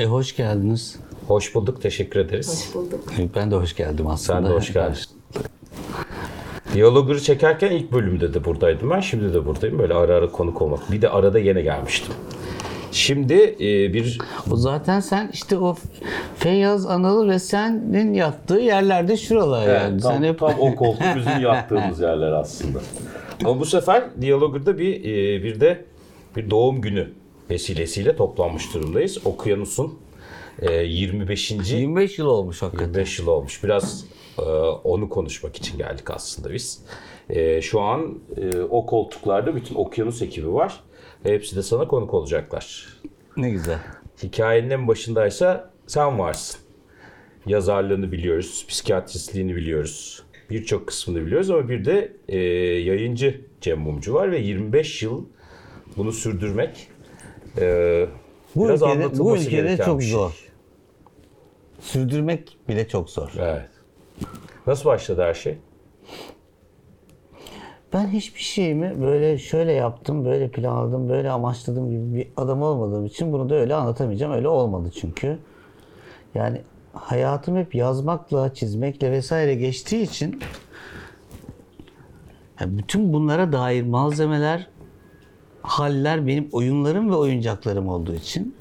E, hoş geldiniz. Hoş bulduk, teşekkür ederiz. Hoş bulduk. E, Ben de hoş geldim aslında. Sen de hoş geldin. Diyalogları çekerken ilk bölümde de buradaydım ben. Şimdi de buradayım. Böyle ara ara konuk olmak. Bir de arada yine gelmiştim. Şimdi e, bir O zaten sen işte o Feyyaz Anıl ve senin yattığı yerlerde şuralar yani. tam, sen hep tam o koltuk bizim yattığımız yerler aslında. Ama bu sefer Diyalogger'da bir e, bir de bir doğum günü vesilesiyle toplanmış durumdayız. Okyanus'un e, 25. 25 yıl olmuş hakikaten. 25 yıl olmuş. Biraz e, onu konuşmak için geldik aslında biz. E, şu an o koltuklarda bütün okyanus ekibi var. Hepsi de sana konuk olacaklar. Ne güzel. Hikayenin en başındaysa sen varsın. Yazarlığını biliyoruz, psikiyatristliğini biliyoruz. Birçok kısmını biliyoruz ama bir de e, yayıncı Cem Mumcu var ve 25 yıl bunu sürdürmek e, Bu biraz ülkede, anlatılması bu ülkede çok şey. zor. Sürdürmek bile çok zor. Evet. Nasıl başladı her şey? Ben hiçbir şeyimi böyle şöyle yaptım, böyle planladım, böyle amaçladım gibi bir adam olmadığım için bunu da öyle anlatamayacağım. Öyle olmadı çünkü. Yani hayatım hep yazmakla, çizmekle vesaire geçtiği için yani bütün bunlara dair malzemeler, haller benim oyunlarım ve oyuncaklarım olduğu için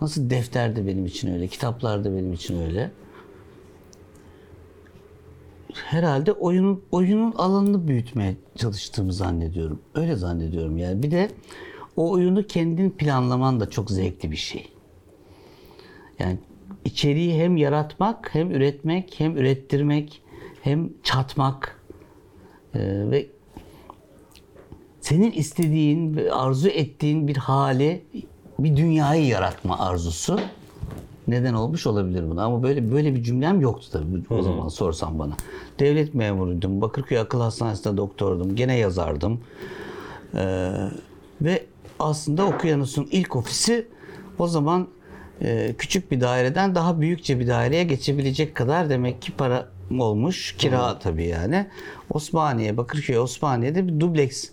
nasıl defterde benim için öyle, kitaplarda benim için öyle. herhalde oyunun oyunun alanını büyütmeye çalıştığımı zannediyorum. Öyle zannediyorum yani. Bir de o oyunu kendin planlaman da çok zevkli bir şey. Yani içeriği hem yaratmak, hem üretmek, hem ürettirmek, hem çatmak Ee, ve senin istediğin, arzu ettiğin bir hali, bir dünyayı yaratma arzusu neden olmuş olabilir buna. Ama böyle böyle bir cümlem yoktu tabii o zaman sorsan bana. Devlet memuruydum. Bakırköy Akıl Hastanesi'nde doktordum. Gene yazardım. Ee, ve aslında Okyanus'un ilk ofisi o zaman e, küçük bir daireden daha büyükçe bir daireye geçebilecek kadar demek ki para olmuş. Kira tabii yani. Osmaniye, Bakırköy Osmaniye'de bir dubleks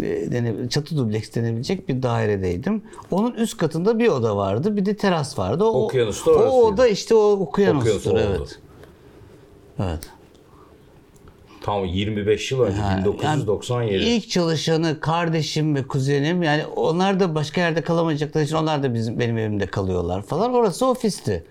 dene- çatı dubleks denebilecek bir dairedeydim. Onun üst katında bir oda vardı. Bir de teras vardı. O, Okyanus'ta o oda işte o okyanustur. Okyanus oldu. evet. Evet. Tam 25 yıl önce Yani 1997. ilk çalışanı kardeşim ve kuzenim yani onlar da başka yerde kalamayacakları için onlar da bizim benim evimde kalıyorlar falan. Orası ofisti.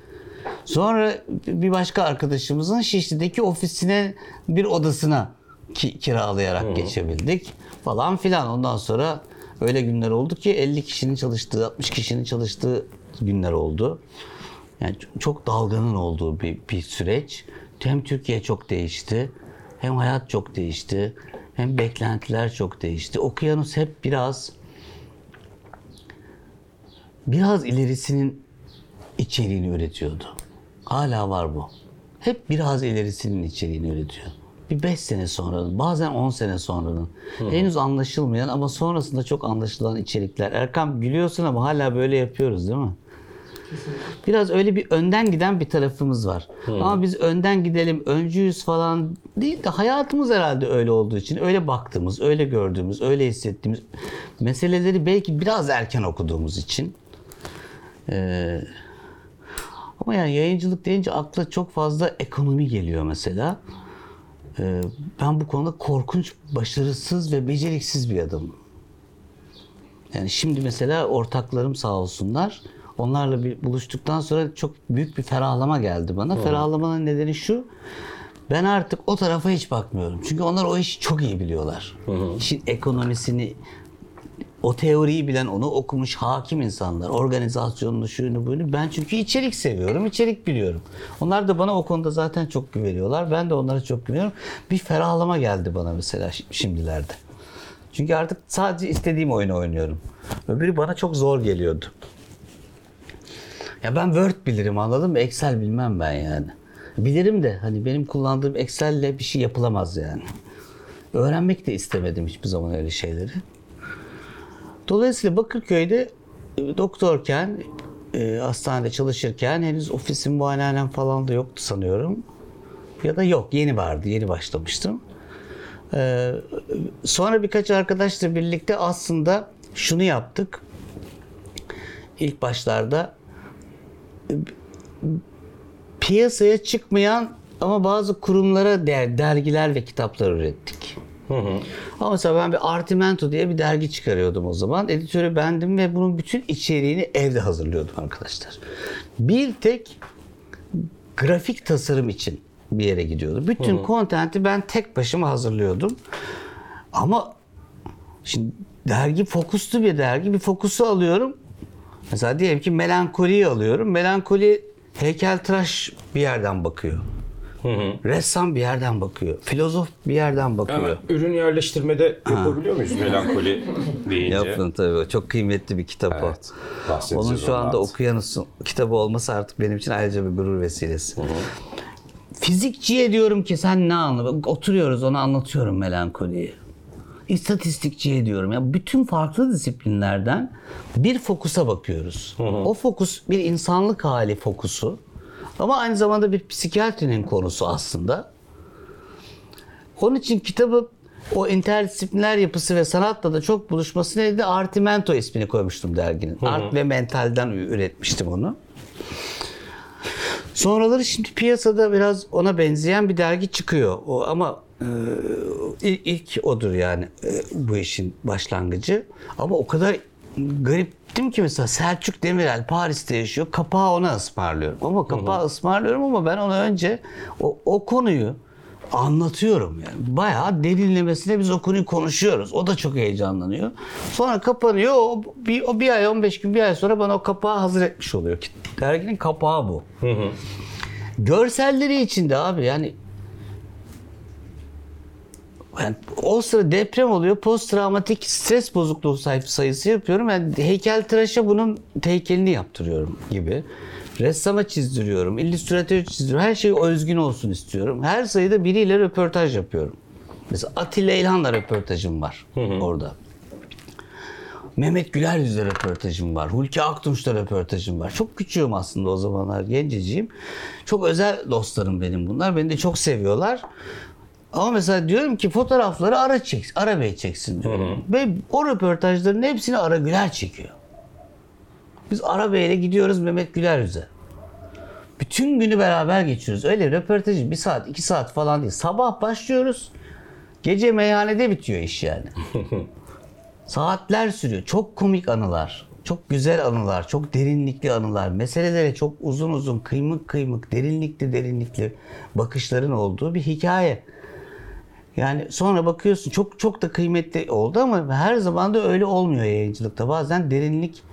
Sonra bir başka arkadaşımızın Şişli'deki ofisine bir odasına ki, kiralayarak geçebildik falan filan. Ondan sonra öyle günler oldu ki 50 kişinin çalıştığı, 60 kişinin çalıştığı günler oldu. Yani çok dalganın olduğu bir, bir süreç. Hem Türkiye çok değişti, hem hayat çok değişti, hem beklentiler çok değişti. Okyanus hep biraz biraz ilerisinin içeriğini üretiyordu. Hala var bu. Hep biraz ilerisinin içeriğini üretiyor. Bir 5 sene sonranın, bazen 10 sene sonranın. Henüz anlaşılmayan ama sonrasında çok anlaşılan içerikler. Erkam gülüyorsun ama hala böyle yapıyoruz değil mi? Biraz öyle bir önden giden bir tarafımız var. Ama biz önden gidelim, öncüyüz falan değil de hayatımız herhalde öyle olduğu için öyle baktığımız, öyle gördüğümüz, öyle hissettiğimiz meseleleri belki biraz erken okuduğumuz için ee, ama yani yayıncılık deyince akla çok fazla ekonomi geliyor mesela. Ee, ben bu konuda korkunç, başarısız ve beceriksiz bir adamım. Yani şimdi mesela ortaklarım sağ olsunlar. Onlarla bir buluştuktan sonra çok büyük bir ferahlama geldi bana. Ferahlamanın nedeni şu. Ben artık o tarafa hiç bakmıyorum. Çünkü onlar o işi çok iyi biliyorlar. İşin ekonomisini, o teoriyi bilen, onu okumuş hakim insanlar. Organizasyonunu, şunu bunu. Ben çünkü içerik seviyorum, içerik biliyorum. Onlar da bana o konuda zaten çok güveniyorlar. Ben de onlara çok güveniyorum. Bir ferahlama geldi bana mesela şi- şimdilerde. Çünkü artık sadece istediğim oyunu oynuyorum. Öbürü bana çok zor geliyordu. Ya ben Word bilirim anladın mı? Excel bilmem ben yani. Bilirim de hani benim kullandığım Excel'le bir şey yapılamaz yani. Öğrenmek de istemedim hiçbir zaman öyle şeyleri. Dolayısıyla Bakırköy'de e, doktorken, e, hastanede çalışırken henüz ofisim, muayenehanem falan da yoktu sanıyorum. Ya da yok, yeni vardı, yeni başlamıştım. E, sonra birkaç arkadaşla birlikte aslında şunu yaptık. İlk başlarda piyasaya çıkmayan ama bazı kurumlara der, dergiler ve kitaplar ürettik. Ama mesela ben bir Artimento diye bir dergi çıkarıyordum o zaman. Editörü bendim ve bunun bütün içeriğini evde hazırlıyordum arkadaşlar. Bir tek grafik tasarım için bir yere gidiyordum. Bütün kontenti ben tek başıma hazırlıyordum. Ama şimdi dergi fokuslu bir dergi. Bir fokusu alıyorum. Mesela diyelim ki melankoliyi alıyorum. Melankoli heykeltıraş bir yerden bakıyor. Ressam bir yerden bakıyor. Filozof bir yerden bakıyor. Ama ürün yerleştirmede yapabiliyor muyuz melankoli deyince? Yapın tabii. Çok kıymetli bir kitap Evet, o. Onun şu anda okuyanısın. Kitabı olması artık benim için ayrıca bir gurur vesilesi. Fizikçiye diyorum ki sen ne anladın? Oturuyoruz ona anlatıyorum melankoliyi. İstatistikçiye diyorum. Ya bütün farklı disiplinlerden bir fokusa bakıyoruz. O fokus bir insanlık hali fokusu. Ama aynı zamanda bir psikiyatrinin konusu aslında. Onun için kitabı o interdisipliner yapısı ve sanatla da çok buluşması nedeniyle Artimento ismini koymuştum derginin. Art ve mentalden üretmiştim onu. Sonraları şimdi piyasada biraz ona benzeyen bir dergi çıkıyor. O ama e, ilk, ilk odur yani e, bu işin başlangıcı. Ama o kadar gariptim ki mesela Selçuk Demirel Paris'te yaşıyor. Kapağı ona ısmarlıyorum. Ama kapağı ısmarlıyorum ama ben ona önce o, o konuyu anlatıyorum yani. Bayağı derinlemesine biz o konuyu konuşuyoruz. O da çok heyecanlanıyor. Sonra kapanıyor. O bir, o bir ay 15 gün bir ay sonra bana o kapağı hazır etmiş oluyor. Derginin kapağı bu. Görselleri içinde abi yani yani o sıra deprem oluyor. Post travmatik stres bozukluğu sayf- sayısı yapıyorum. Yani heykeltıraşa bunun heykelini yaptırıyorum gibi. Ressama çizdiriyorum. illüstratör çizdiriyorum. Her şey özgün olsun istiyorum. Her sayıda biriyle röportaj yapıyorum. Mesela Atilla İlhan'la röportajım var orada. Mehmet Güler Yüz'le röportajım var. Hulki Aktunç'la röportajım var. Çok küçüğüm aslında o zamanlar. Genceciyim. Çok özel dostlarım benim bunlar. Beni de çok seviyorlar. Ama mesela diyorum ki fotoğrafları ara çek, ara bey çeksin diyorum. Ve o röportajların hepsini Ara Güler çekiyor. Biz Ara Bey'le gidiyoruz Mehmet Güler Yüz'e. Bütün günü beraber geçiyoruz. Öyle röportajı bir saat, iki saat falan değil. Sabah başlıyoruz. Gece meyhanede bitiyor iş yani. Saatler sürüyor. Çok komik anılar. Çok güzel anılar. Çok derinlikli anılar. Meselelere çok uzun uzun, kıymık kıymık, derinlikli derinlikli bakışların olduğu bir hikaye. Yani sonra bakıyorsun çok çok da kıymetli oldu ama her zaman da öyle olmuyor yayıncılıkta. Bazen derinlik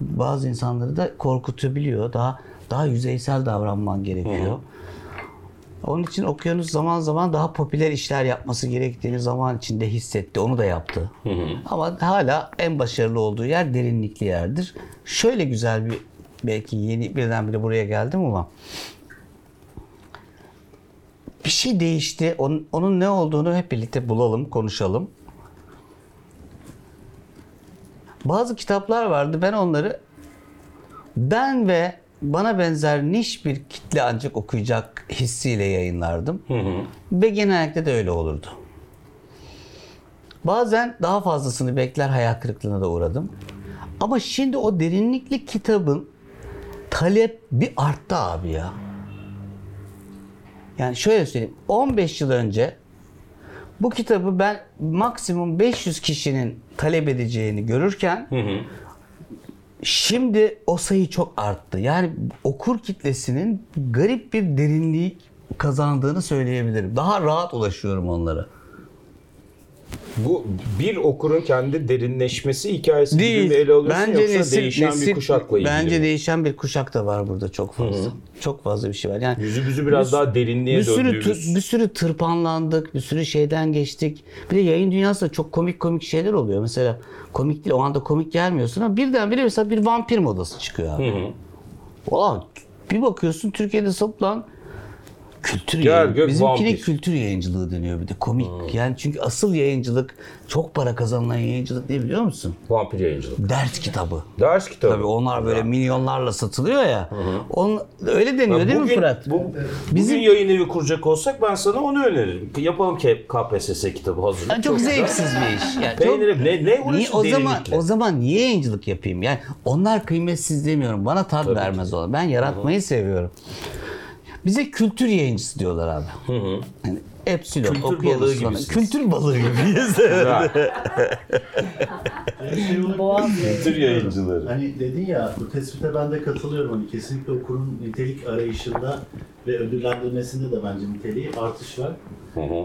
bazı insanları da korkutabiliyor. Daha daha yüzeysel davranman gerekiyor. Onun için okyanus zaman zaman daha popüler işler yapması gerektiğini zaman içinde hissetti. Onu da yaptı. Ama hala en başarılı olduğu yer derinlikli yerdir. Şöyle güzel bir belki yeni birdenbire buraya geldim ama bir şey değişti. Onun, onun ne olduğunu hep birlikte bulalım, konuşalım. Bazı kitaplar vardı. Ben onları ben ve bana benzer niş bir kitle ancak okuyacak hissiyle yayınlardım. Ve genellikle de öyle olurdu. Bazen daha fazlasını bekler hayal kırıklığına da uğradım. Ama şimdi o derinlikli kitabın talep bir arttı abi ya. Yani şöyle söyleyeyim. 15 yıl önce bu kitabı ben maksimum 500 kişinin talep edeceğini görürken şimdi o sayı çok arttı. Yani okur kitlesinin garip bir derinliği kazandığını söyleyebilirim. Daha rahat ulaşıyorum onlara. Bu bir okurun kendi derinleşmesi hikayesi gibi mi ele alıyorsun yoksa değişen bir kuşakla ilgili Bence mi? değişen bir kuşak da var burada çok fazla. Çok fazla bir şey var. Yani Yüzümüzü biraz daha derinliğe bir sürü döndüğümüz. tır- bir sürü tırpanlandık, bir sürü şeyden geçtik. Bir de yayın dünyasında çok komik komik şeyler oluyor. Mesela komik değil, o anda komik gelmiyorsun ama birdenbire mesela bir vampir modası çıkıyor abi. Ulan bir bakıyorsun Türkiye'de satılan kültür Gel yayın. gök Bizimkine vampir. kültür yayıncılığı deniyor bir de komik. Yani çünkü asıl yayıncılık çok para kazanılan yayıncılık ne biliyor musun? Vampir yayıncılık. Ders kitabı. Ders kitabı. Tabii onlar böyle milyonlarla satılıyor ya. On, öyle deniyor değil mi Fırat? bu, Bizim- bugün yayın evi kuracak olsak ben sana onu öneririm. Yapalım ki KPSS kitabı hazır. Yani çok zevksiz bir iş. Yani çok, Peyniri ne, ne Niye, o zaman o zaman niye yayıncılık yapayım? Yani onlar kıymetsiz demiyorum. Bana tat vermez o. Ben yaratmayı seviyorum. Bize kültür yayıncısı diyorlar abi. Yani Epsilon Kültür okuyoruz balığı sonra. gibisiniz. Kültür balığı gibiyiz. Şey? Kültür yayıncıları. Hani dedin ya bu tespite ben de katılıyorum. Hani kesinlikle okurun nitelik arayışında ve ödüllendirmesinde de bence niteliği artış var.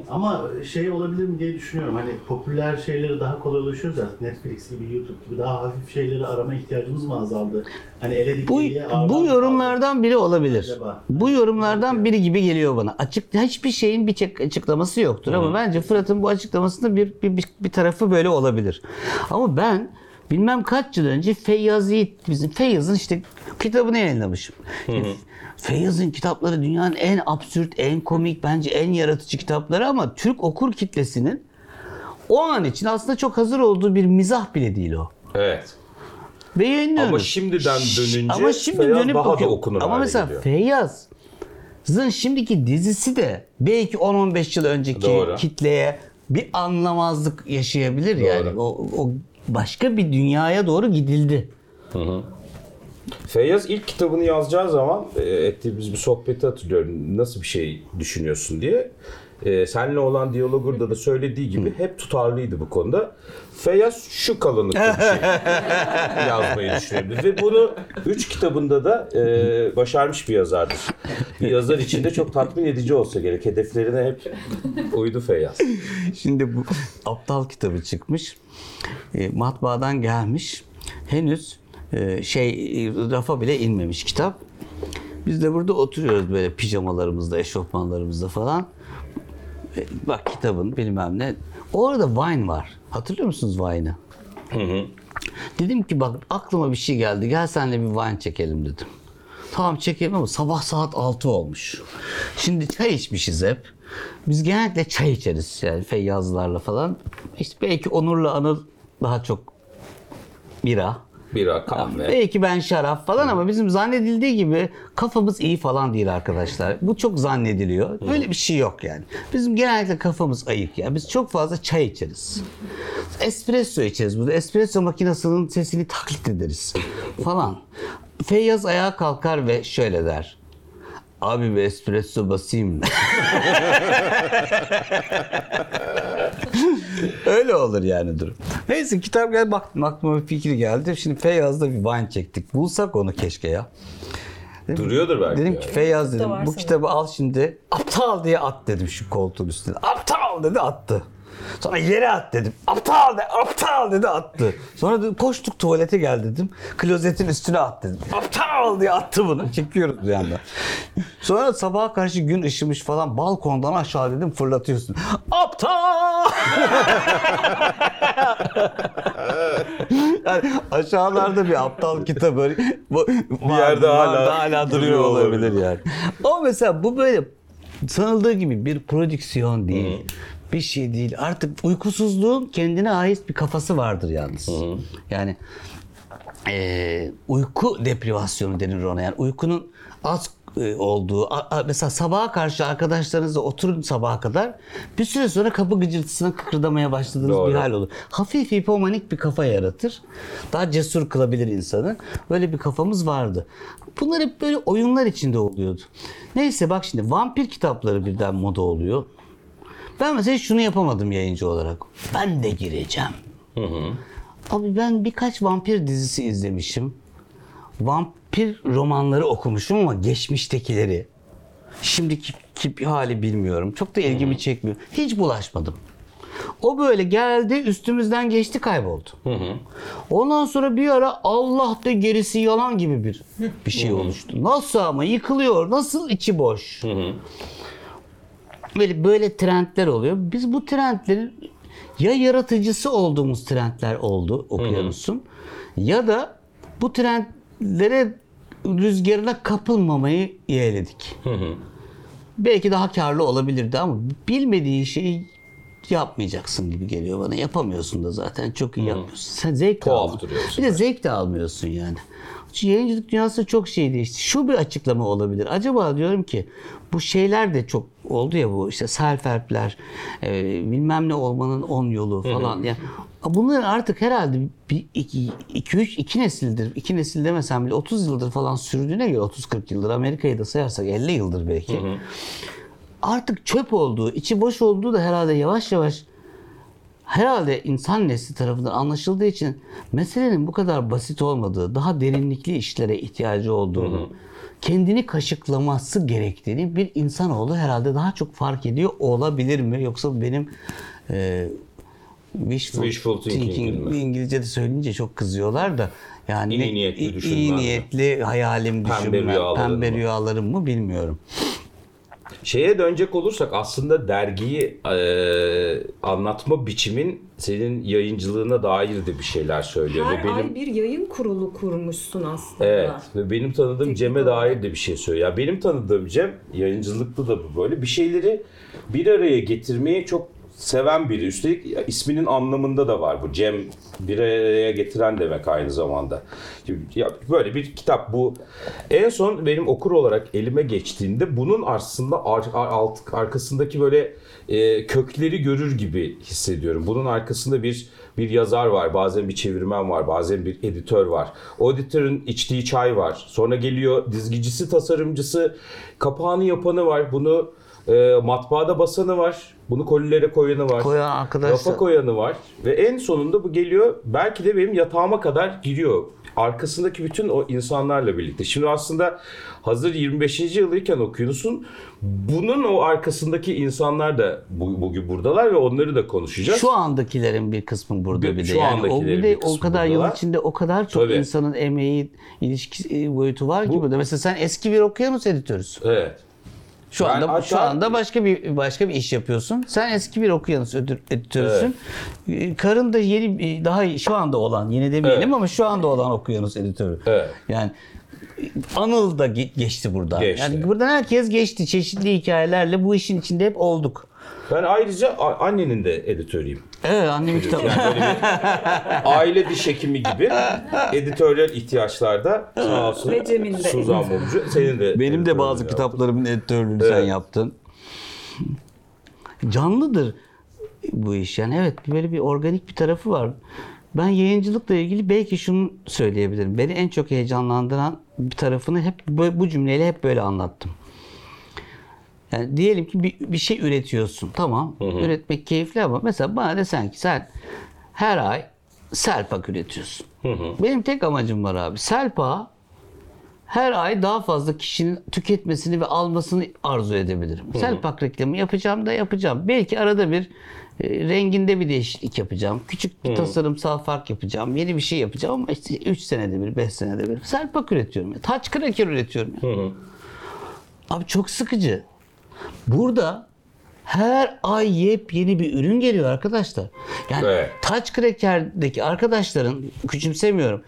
Ama şey olabilir mi diye düşünüyorum. Hani popüler şeyleri daha kolay ulaşıyoruz ya. Netflix gibi, YouTube gibi daha hafif şeyleri arama ihtiyacımız mı azaldı? Hani eledik bu, diye bu kaldı. yorumlardan biri olabilir. Acaba? Bu yorumlardan biri gibi geliyor bana. Açık hiçbir şeyin bir açıklaması yoktur ama bence Fırat'ın bu açıklamasında bir, bir, bir, bir tarafı böyle olabilir. Ama ben bilmem kaç yıl önce Feyyaz Yiğit bizim Feyyaz'ın işte kitabını yayınlamışım. Feyyaz'ın kitapları dünyanın en absürt, en komik, bence en yaratıcı kitapları ama Türk okur kitlesinin o an için aslında çok hazır olduğu bir mizah bile değil o. Evet. Ve yayınlıyoruz. Ama şimdiden dönünce Ama şimdi Feyyaz dönüp daha da bakıyor. okunur Ama mesela geliyor. Feyyaz'ın şimdiki dizisi de belki 10-15 yıl önceki Doğru. kitleye bir anlamazlık yaşayabilir yani. O, o başka bir dünyaya doğru gidildi. Feyyaz ilk kitabını yazacağı zaman e, ettiğimiz bir sohbeti hatırlıyorum. Nasıl bir şey düşünüyorsun diye. E, senle olan diyalogurda da söylediği gibi hep tutarlıydı bu konuda. Feyyaz şu kalınlıkta bir şey yazmayı düşünüyordu. Ve bunu üç kitabında da e, başarmış bir yazardır. Bir yazar için de çok tatmin edici olsa gerek. Hedeflerine hep uydu Feyyaz. Şimdi bu aptal kitabı çıkmış. E, matbaadan gelmiş. Henüz e, şey rafa bile inmemiş kitap. Biz de burada oturuyoruz böyle pijamalarımızda, eşofmanlarımızda falan. Bak kitabın bilmem ne. Orada wine var. Hatırlıyor musunuz wine'ı? Dedim ki bak aklıma bir şey geldi. Gel senle bir wine çekelim dedim. Tamam çekelim ama sabah saat 6 olmuş. Şimdi çay içmişiz hep. Biz genellikle çay içeriz yani feyyazlarla falan. İşte belki Onur'la Anıl daha çok bira. Bira, kahve. Belki ben şarap falan ama bizim zannedildiği gibi kafamız iyi falan değil arkadaşlar. Bu çok zannediliyor. Böyle bir şey yok yani. Bizim genellikle kafamız ayık ya. Biz çok fazla çay içeriz. Espresso içeriz. Burada espresso makinesinin sesini taklit ederiz falan. Feyyaz ayağa kalkar ve şöyle der. Abi bir espresso basayım? Öyle olur yani durum. Neyse kitap gel baktım aklıma bir fikir geldi. Şimdi Feyyaz'da bir wine çektik. Bulsak onu keşke ya. Duruyordur belki. Dedim yani. ki Feyyaz dedim bu kitabı al şimdi aptal diye at dedim şu koltuğun üstüne. Aptal dedi attı. Sonra yere at dedim. Aptal de aptal dedi attı. Sonra dedim, koştuk tuvalete gel dedim. Klozetin üstüne at dedim. Aptal diye attı bunu. Çekiyoruz bir anda. Sonra sabaha karşı gün ışımış falan balkondan aşağı dedim fırlatıyorsun. Aptal! yani aşağılarda bir aptal kitabı bu, bir yerde hala hala duruyor olabilir yani. Ama mesela bu böyle sanıldığı gibi bir prodüksiyon değil. Bir şey değil. Artık uykusuzluğun kendine ait bir kafası vardır yalnız. Yani e, uyku deprivasyonu denir ona. Yani uykunun az e, olduğu a- a- mesela sabaha karşı arkadaşlarınızla oturun sabaha kadar bir süre sonra kapı gıcırtısına kıkırdamaya başladığınız Doğru. bir hal olur. Hafif hipomanik bir kafa yaratır. Daha cesur kılabilir insanı. Böyle bir kafamız vardı. Bunlar hep böyle oyunlar içinde oluyordu. Neyse bak şimdi vampir kitapları birden moda oluyor. Ben mesela şunu yapamadım yayıncı olarak. Ben de gireceğim. Abi ben birkaç vampir dizisi izlemişim. Vampir romanları okumuşum ama geçmiştekileri. Şimdiki ki hali bilmiyorum. Çok da ilgimi çekmiyor. Hiç bulaşmadım. O böyle geldi üstümüzden geçti kayboldu. Ondan sonra bir ara Allah da gerisi yalan gibi bir bir şey oluştu. Nasıl ama yıkılıyor. Nasıl içi boş. Böyle böyle trendler oluyor. Biz bu trendlerin ya yaratıcısı olduğumuz trendler oldu okuyorsun ya da bu trendlere rüzgarına kapılmamayı yeğledik. belki daha karlı olabilirdi ama bilmediğin şeyi yapmayacaksın gibi geliyor bana. Yapamıyorsun da zaten. Çok iyi yapmıyorsun. Sen zevk de almıyorsun. Bir de zevk de almıyorsun yani. Yayıncılık dünyası çok şey değişti. Şu bir açıklama olabilir. Acaba diyorum ki bu şeyler de çok oldu ya bu işte self-help'ler, e, bilmem ne olmanın 10 yolu falan. Yani bunların artık herhalde bir iki, iki, üç, iki nesildir, iki nesil demesem bile 30 yıldır falan sürdüğüne göre 30-40 yıldır Amerika'yı da sayarsak 50 yıldır belki. Artık çöp olduğu, içi boş olduğu da herhalde yavaş yavaş herhalde insan nesli tarafından anlaşıldığı için meselenin bu kadar basit olmadığı, daha derinlikli işlere ihtiyacı olduğunu, kendini kaşıklaması gerektiğini bir insanoğlu herhalde daha çok fark ediyor olabilir mi? Yoksa benim e, wishful, Wishful thinking thinking? İngilizce'de söyleyince çok kızıyorlar da yani İyi niyetli iyi- niyetli hayalim rüyaların pembe rüyalarım mı bilmiyorum. Şeye dönecek olursak aslında dergiyi e, anlatma biçimin senin yayıncılığına dair de bir şeyler söylüyor. Her ve benim ay bir yayın kurulu kurmuşsun aslında. Evet ve benim tanıdığım Teknik Cem'e olarak. dair de bir şey söylüyor. Ya benim tanıdığım Cem yayıncılıkta da bu böyle bir şeyleri bir araya getirmeyi çok seven biri. Üstelik isminin anlamında da var bu. Cem bir araya getiren demek aynı zamanda. Ya böyle bir kitap bu. En son benim okur olarak elime geçtiğinde bunun aslında ar- ar- alt, arkasındaki böyle e, kökleri görür gibi hissediyorum. Bunun arkasında bir bir yazar var, bazen bir çevirmen var, bazen bir editör var. O editörün içtiği çay var. Sonra geliyor dizgicisi, tasarımcısı, kapağını yapanı var. Bunu e, matbaada basanı var. Bunu kolilere koyanı var. Koyan arkadaşlar- Rafa koyanı var. Ve en sonunda bu geliyor belki de benim yatağıma kadar giriyor. Arkasındaki bütün o insanlarla birlikte. Şimdi aslında hazır 25. yılıyken okuyorsun. Bunun o arkasındaki insanlar da bu, bugün buradalar ve onları da konuşacağız. Şu andakilerin bir kısmı burada Bir- bir de. şu yani o bir de o kadar yıl buradalar. içinde o kadar çok Tabii. insanın emeği, ilişki boyutu var ki burada. Mesela sen eski bir okyanus editörüsün. Evet. Şu Ben anda hatta- şu anda başka bir başka bir iş yapıyorsun. Sen eski bir okyanus editörüsün. Ee, Karın da yeni bir- daha şu anda olan, yeni demeyelim Evet. ama şu anda olan okyanus editörü. Evet. Yani Anıl da ge- geçti burada. Geçti. Yani buradan herkes geçti. Çeşitli hikayelerle bu işin içinde hep olduk. Ben ayrıca annenin de editörüyüm. Evet annemin kitabı. Yani böyle bir aile diş hekimi gibi editoryal ihtiyaçlarda sağ olsun Ve Cem'in de Suzan Mumcu. Senin de Benim de bazı yaptın. kitaplarımın editörlüğünü sen Evet. yaptın. Canlıdır bu iş. Yani evet böyle bir organik bir tarafı var. Ben yayıncılıkla ilgili belki şunu söyleyebilirim. Beni en çok heyecanlandıran bir tarafını hep bu cümleyle hep böyle anlattım. Yani diyelim ki bir, bir şey üretiyorsun. Tamam. Üretmek keyifli ama mesela bana desen ki sen her ay selpak üretiyorsun. Benim tek amacım var abi. Selpa her ay daha fazla kişinin tüketmesini ve almasını arzu edebilirim. Selpak reklamı yapacağım da yapacağım. Belki arada bir e, renginde bir değişiklik yapacağım. Küçük bir tasarımsal fark yapacağım. Yeni bir şey yapacağım ama işte 3 senede bir, 5 senede bir. Selpak üretiyorum. Ya. Taç kraker üretiyorum. Ya. Abi çok sıkıcı. Burada her ay yepyeni bir ürün geliyor arkadaşlar. Yani Evet. Taç Kraker'deki arkadaşların küçümsemiyorum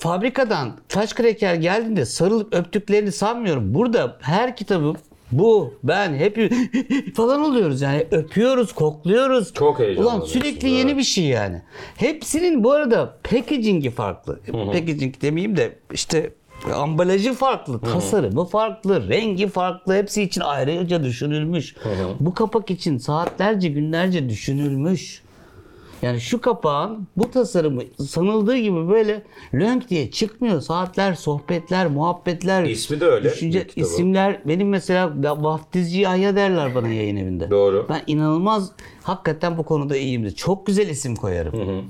fabrikadan taş kreker geldiğinde sarılıp öptüklerini sanmıyorum. Burada her kitabı bu, ben hep falan oluyoruz yani öpüyoruz, kokluyoruz. Çok Ulan heyecanlanıyorsunuz, sürekli yeni evet. bir şey yani. Hepsinin bu arada packaging'i farklı. Packaging demeyeyim de işte ambalajı farklı, tasarımı farklı, rengi farklı. Hepsi için ayrıca düşünülmüş. Bu kapak için saatlerce, günlerce düşünülmüş. Yani şu kapağın bu tasarımı sanıldığı gibi böyle lönk diye çıkmıyor. Saatler, sohbetler, muhabbetler. İsmi de öyle Düşünce, bir isimler benim mesela vaftizci Yahya derler bana yayın evinde. Doğru. Ben inanılmaz hakikaten bu konuda iyiyimdir. Çok güzel isim koyarım.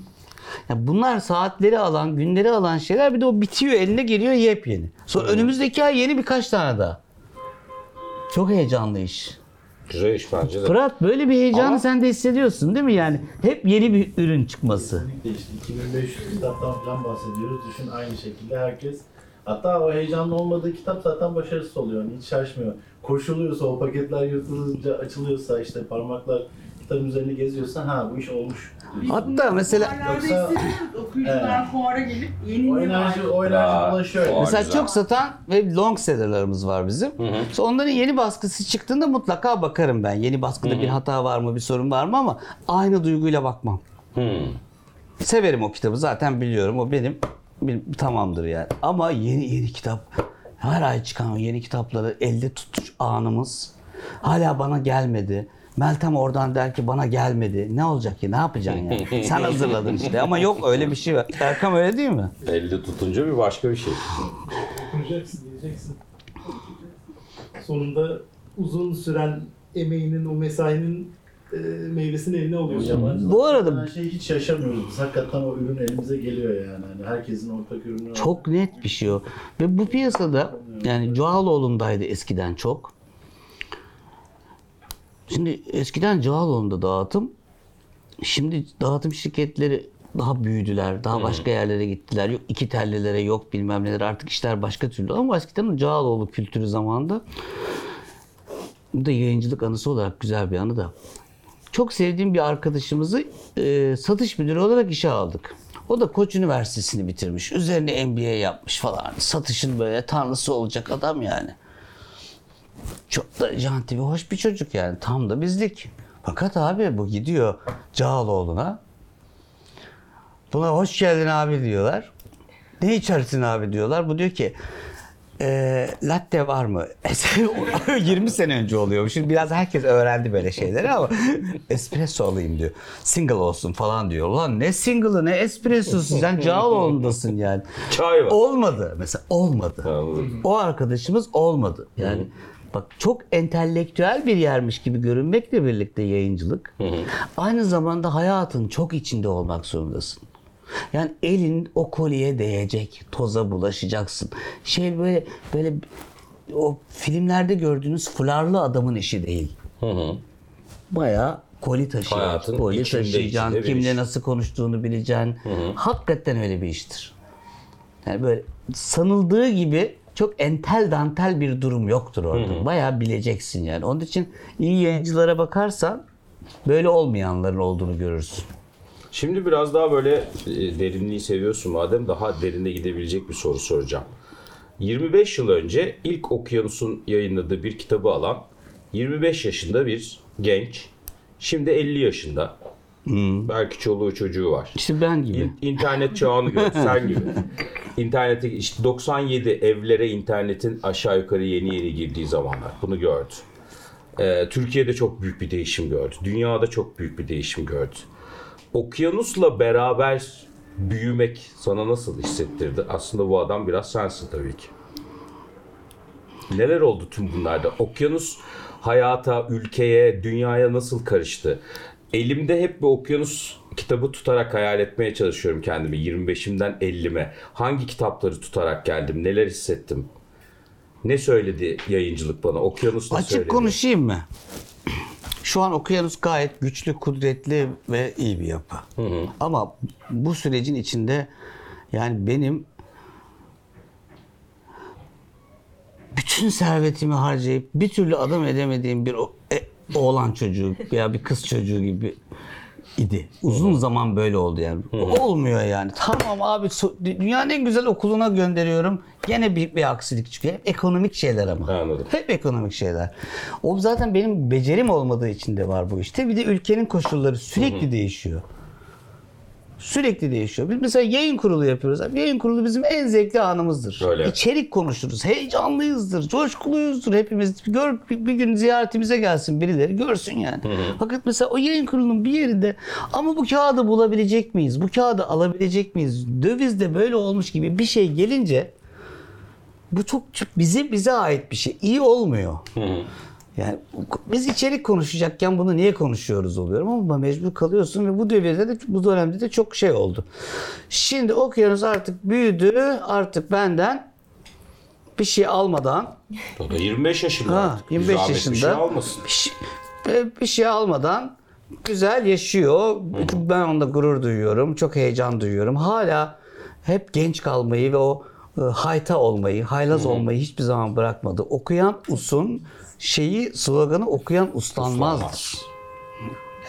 Ya bunlar saatleri alan, günleri alan şeyler bir de o bitiyor eline geliyor yepyeni. Sonra önümüzdeki ay yeni birkaç tane daha. Çok heyecanlı iş. Güzel iş bence de. Fırat böyle bir heyecanı Ama- sen de hissediyorsun değil mi yani? Hep yeni bir ürün çıkması. Kesinlikle işte 2500 kitaptan falan bahsediyoruz. Düşün aynı şekilde herkes. Hatta o heyecanlı olmadığı kitap zaten başarısız oluyor. Hiç şaşmıyor. Koşuluyorsa, o paketler yırtılınca açılıyorsa, işte parmaklar kitabın üzerine geziyorsa ha bu iş olmuş. Hatta mesela Yoksa okuyucular fuara gelip yeni O ne var? enerji, o enerji Ya, ulaşıyor. Mesela güzel. çok satan ve long seller'larımız var bizim. Mesela onların yeni baskısı çıktığında mutlaka bakarım ben. Yeni baskıda bir hata var mı, bir sorun var mı ama aynı duyguyla bakmam. Hmm. Severim o kitabı zaten biliyorum. O benim, benim tamamdır yani. Ama yeni yeni kitap her ay çıkan o yeni kitapları elde tutuş anımız hala bana gelmedi. Meltem oradan der ki bana gelmedi. Ne olacak ki? Ne yapacaksın yani? Sen hazırladın işte. Ama yok öyle bir şey var. Erkam öyle değil mi? Elde tutunca bir başka bir şey. Okunacaksın diyeceksin. Sonunda uzun süren emeğinin, o mesainin e, meyvesini eline alıyorsun. Yabancı Bu arada- zaten şey hiç yaşamıyoruz. Biz hakikaten o ürün elimize geliyor yani. Hani herkesin ortak ürünü var. Çok net bir şey o. Ve bu piyasada yani Cağaloğlu'ndaydı eskiden çok. Şimdi eskiden Cağaloğlu'nda dağıtım. Şimdi dağıtım şirketleri daha büyüdüler. Daha başka yerlere gittiler. Yok iki tellilere yok bilmem neler. Artık işler başka türlü. Ama eskiden o Cağaloğlu kültürü zamanında bu da yayıncılık anısı olarak güzel bir anı da. Çok sevdiğim bir arkadaşımızı e, satış müdürü olarak işe aldık. O da Koç Üniversitesi'ni bitirmiş. Üzerine MBA yapmış falan. Satışın böyle tanrısı olacak adam yani. Çok da janti ve hoş bir çocuk yani. Tam da bizlik. Fakat abi bu gidiyor Cağaloğlu'na. Buna hoş geldin abi diyorlar. Ne içersin abi diyorlar. Bu diyor ki e, latte var mı? 20 sene önce oluyor. Şimdi biraz herkes öğrendi böyle şeyleri ama espresso alayım diyor. Single olsun falan diyor. Ulan ne single'ı ne espressosu sen Cağaloğlu'ndasın yani. Çay var. Olmadı mesela olmadı. Anladım. O arkadaşımız olmadı. Yani bak çok entelektüel bir yermiş gibi görünmekle birlikte yayıncılık. Aynı zamanda hayatın çok içinde olmak zorundasın. Yani elin o kolye değecek, toza bulaşacaksın. Şey böyle böyle o filmlerde gördüğünüz fularlı adamın işi değil. Bayağı koli taşıyacaksın. Hayatın Koli içinde, taşıyacaksın. içinde Kimle iş. nasıl konuştuğunu bileceksin. Hakikaten öyle bir iştir. Yani böyle sanıldığı gibi çok entel dantel bir durum yoktur orada. Bayağı bileceksin yani. Onun için iyi yayıncılara bakarsan böyle olmayanların olduğunu görürsün. Şimdi biraz daha böyle e, derinliği seviyorsun madem daha derine gidebilecek bir soru soracağım. 25 yıl önce ilk Okyanus'un yayınladığı bir kitabı alan 25 yaşında bir genç. Şimdi 50 yaşında. Belki çoluğu çocuğu var. İşte ben gibi. İn- İnternet çağını gördü sen gibi. İnternete işte 97 evlere internetin aşağı yukarı yeni yeni girdiği zamanlar bunu gördü. Ee, Türkiye'de çok büyük bir değişim gördü. Dünyada çok büyük bir değişim gördü. Okyanusla beraber büyümek sana nasıl hissettirdi? Aslında bu adam biraz sensin tabii ki. Neler oldu tüm bunlarda? Okyanus hayata, ülkeye, dünyaya nasıl karıştı? Elimde hep bir okyanus kitabı tutarak hayal etmeye çalışıyorum kendimi. 25'imden 50'me. Hangi kitapları tutarak geldim? Neler hissettim? Ne söyledi yayıncılık bana? Okyanus ne Açık söyledi? konuşayım mı? Şu an Okyanus gayet güçlü, kudretli ve iyi bir yapı. Ama bu sürecin içinde yani benim bütün servetimi harcayıp bir türlü adam edemediğim bir oğlan çocuğu veya bir kız çocuğu gibi idi. Uzun zaman böyle oldu yani. Olmuyor yani. Tamam abi dünyanın en güzel okuluna gönderiyorum. Gene bir, bir aksilik çıkıyor. Hep ekonomik şeyler ama. Anladım. Hep ekonomik şeyler. O zaten benim becerim olmadığı için de var bu işte. Bir de ülkenin koşulları sürekli değişiyor. Sürekli değişiyor. Biz mesela yayın kurulu yapıyoruz. Abi Yayın kurulu bizim en zevkli anımızdır. Öyle. İçerik konuşuruz. Heyecanlıyızdır. Coşkuluyuzdur hepimiz. Gör, bir, bir gün ziyaretimize gelsin birileri görsün yani. Fakat mesela o yayın kurulunun bir yerinde ama bu kağıdı bulabilecek miyiz? Bu kağıdı alabilecek miyiz? Dövizde böyle olmuş gibi bir şey gelince bu çok, bize bize ait bir şey. İyi olmuyor. Yani biz içerik konuşacakken bunu niye konuşuyoruz oluyorum ama mecbur kalıyorsun ve bu devirde de bu dönemde de çok şey oldu. Şimdi okyanus artık büyüdü. Artık benden bir şey almadan O da 25 yaşında. ha, artık. Bir 25 zahmet yaşında Bir şey almasın. bir şey, bir şey almadan güzel yaşıyor. Ben onda gurur duyuyorum. Çok heyecan duyuyorum. Hala hep genç kalmayı ve o e, hayta olmayı, haylaz olmayı hiçbir zaman bırakmadı. Okuyan usun şeyi sloganı okuyan uslanmazdır.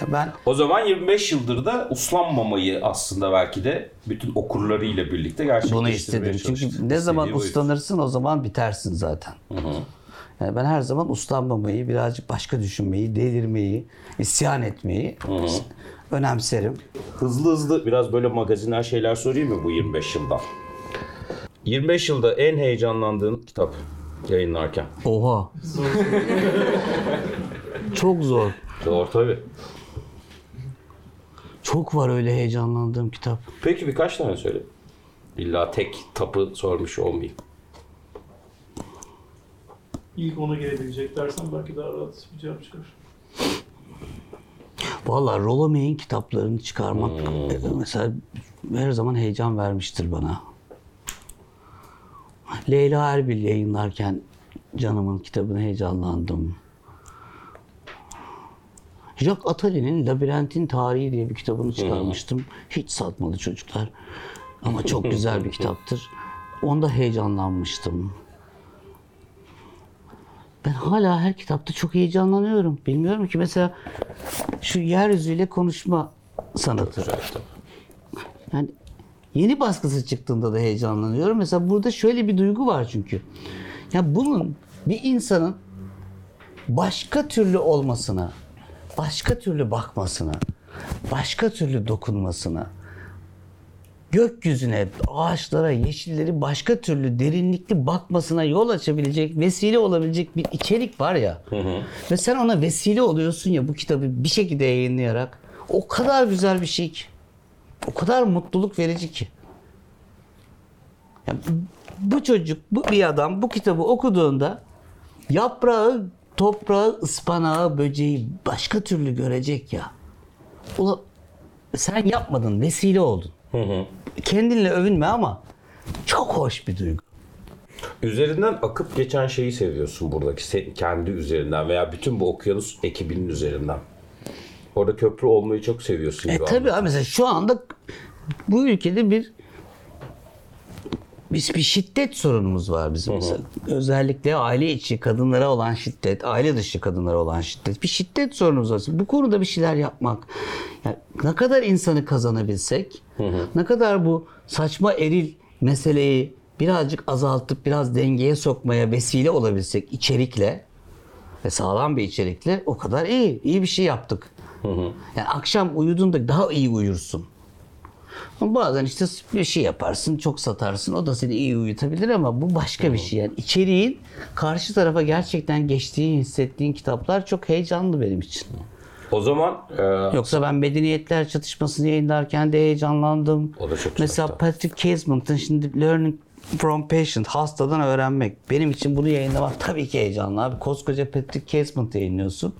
Ya ben O zaman 25 yıldır da uslanmamayı aslında belki de bütün okurlarıyla birlikte gerçekleştirmeye bunu istedim. Çünkü çalıştın. ne zaman İstediği buydu. uslanırsın o zaman bitersin zaten. Yani ben her zaman uslanmamayı, birazcık başka düşünmeyi, delirmeyi, isyan etmeyi önemserim. Hızlı hızlı biraz böyle magazinel şeyler sorayım mı bu 25 yıldan? 25 yılda en heyecanlandığın kitap yayınlarken. Oha. Çok zor. Doğru tabii. Çok var öyle heyecanlandığım kitap. Peki birkaç tane söyle. İlla tek tapı sormuş olmayayım. İlk ona gelebilecek dersen belki daha rahat bir cevap çıkar. Vallahi Rollo May'in kitaplarını çıkarmak e, mesela her zaman heyecan vermiştir bana. Leyla Erbil yayınlarken canımın kitabını heyecanlandım. Jacques Attali'nin Labirentin Tarihi diye bir kitabını çıkarmıştım. Hiç satmadı çocuklar. Ama çok güzel bir kitaptır. Onda heyecanlanmıştım. Ben hala her kitapta çok heyecanlanıyorum. Bilmiyorum ki mesela şu yeryüzüyle konuşma sanatı. Yani yeni baskısı çıktığında da heyecanlanıyorum. Mesela burada şöyle bir duygu var çünkü. Ya bunun bir insanın başka türlü olmasına, başka türlü bakmasına, başka türlü dokunmasına, gökyüzüne, ağaçlara, yeşilleri başka türlü derinlikli bakmasına yol açabilecek, vesile olabilecek bir içerik var ya. Ve sen ona vesile oluyorsun ya bu kitabı bir şekilde yayınlayarak. O kadar güzel bir şey ki. O kadar mutluluk verici ki. Ya bu çocuk, bu bir adam bu kitabı okuduğunda yaprağı, toprağı, ıspanağı, böceği başka türlü görecek ya. Ulan sen yapmadın, vesile oldun. Kendinle övünme ama çok hoş bir duygu. Üzerinden akıp geçen şeyi seviyorsun buradaki kendi üzerinden veya bütün bu okyanus ekibinin üzerinden. Orada köprü olmayı çok seviyorsun. E gibi tabii abi mesela şu anda bu ülkede bir biz bir şiddet sorunumuz var bizim mesela. Özellikle aile içi kadınlara olan şiddet, aile dışı kadınlara olan şiddet. Bir şiddet sorunumuz var. Bu konuda bir şeyler yapmak. Yani ne kadar insanı kazanabilsek, ne kadar bu saçma eril meseleyi birazcık azaltıp biraz dengeye sokmaya vesile olabilsek içerikle ve sağlam bir içerikle o kadar iyi. iyi bir şey yaptık. Yani akşam uyuduğunda daha iyi uyursun. Ama bazen işte bir şey yaparsın, çok satarsın. O da seni iyi uyutabilir ama bu başka bir şey. Yani içeriğin karşı tarafa gerçekten geçtiği, hissettiğin kitaplar çok heyecanlı benim için. O zaman e, Yoksa ben medeniyetler çatışmasını yayınlarken de heyecanlandım. O da çok Mesela. Patrick Casement'ın şimdi Learning from Patient, hastadan öğrenmek. Benim için bunu yayınlamak tabii ki heyecanlı abi. Koskoca Patrick Casement yayınlıyorsun.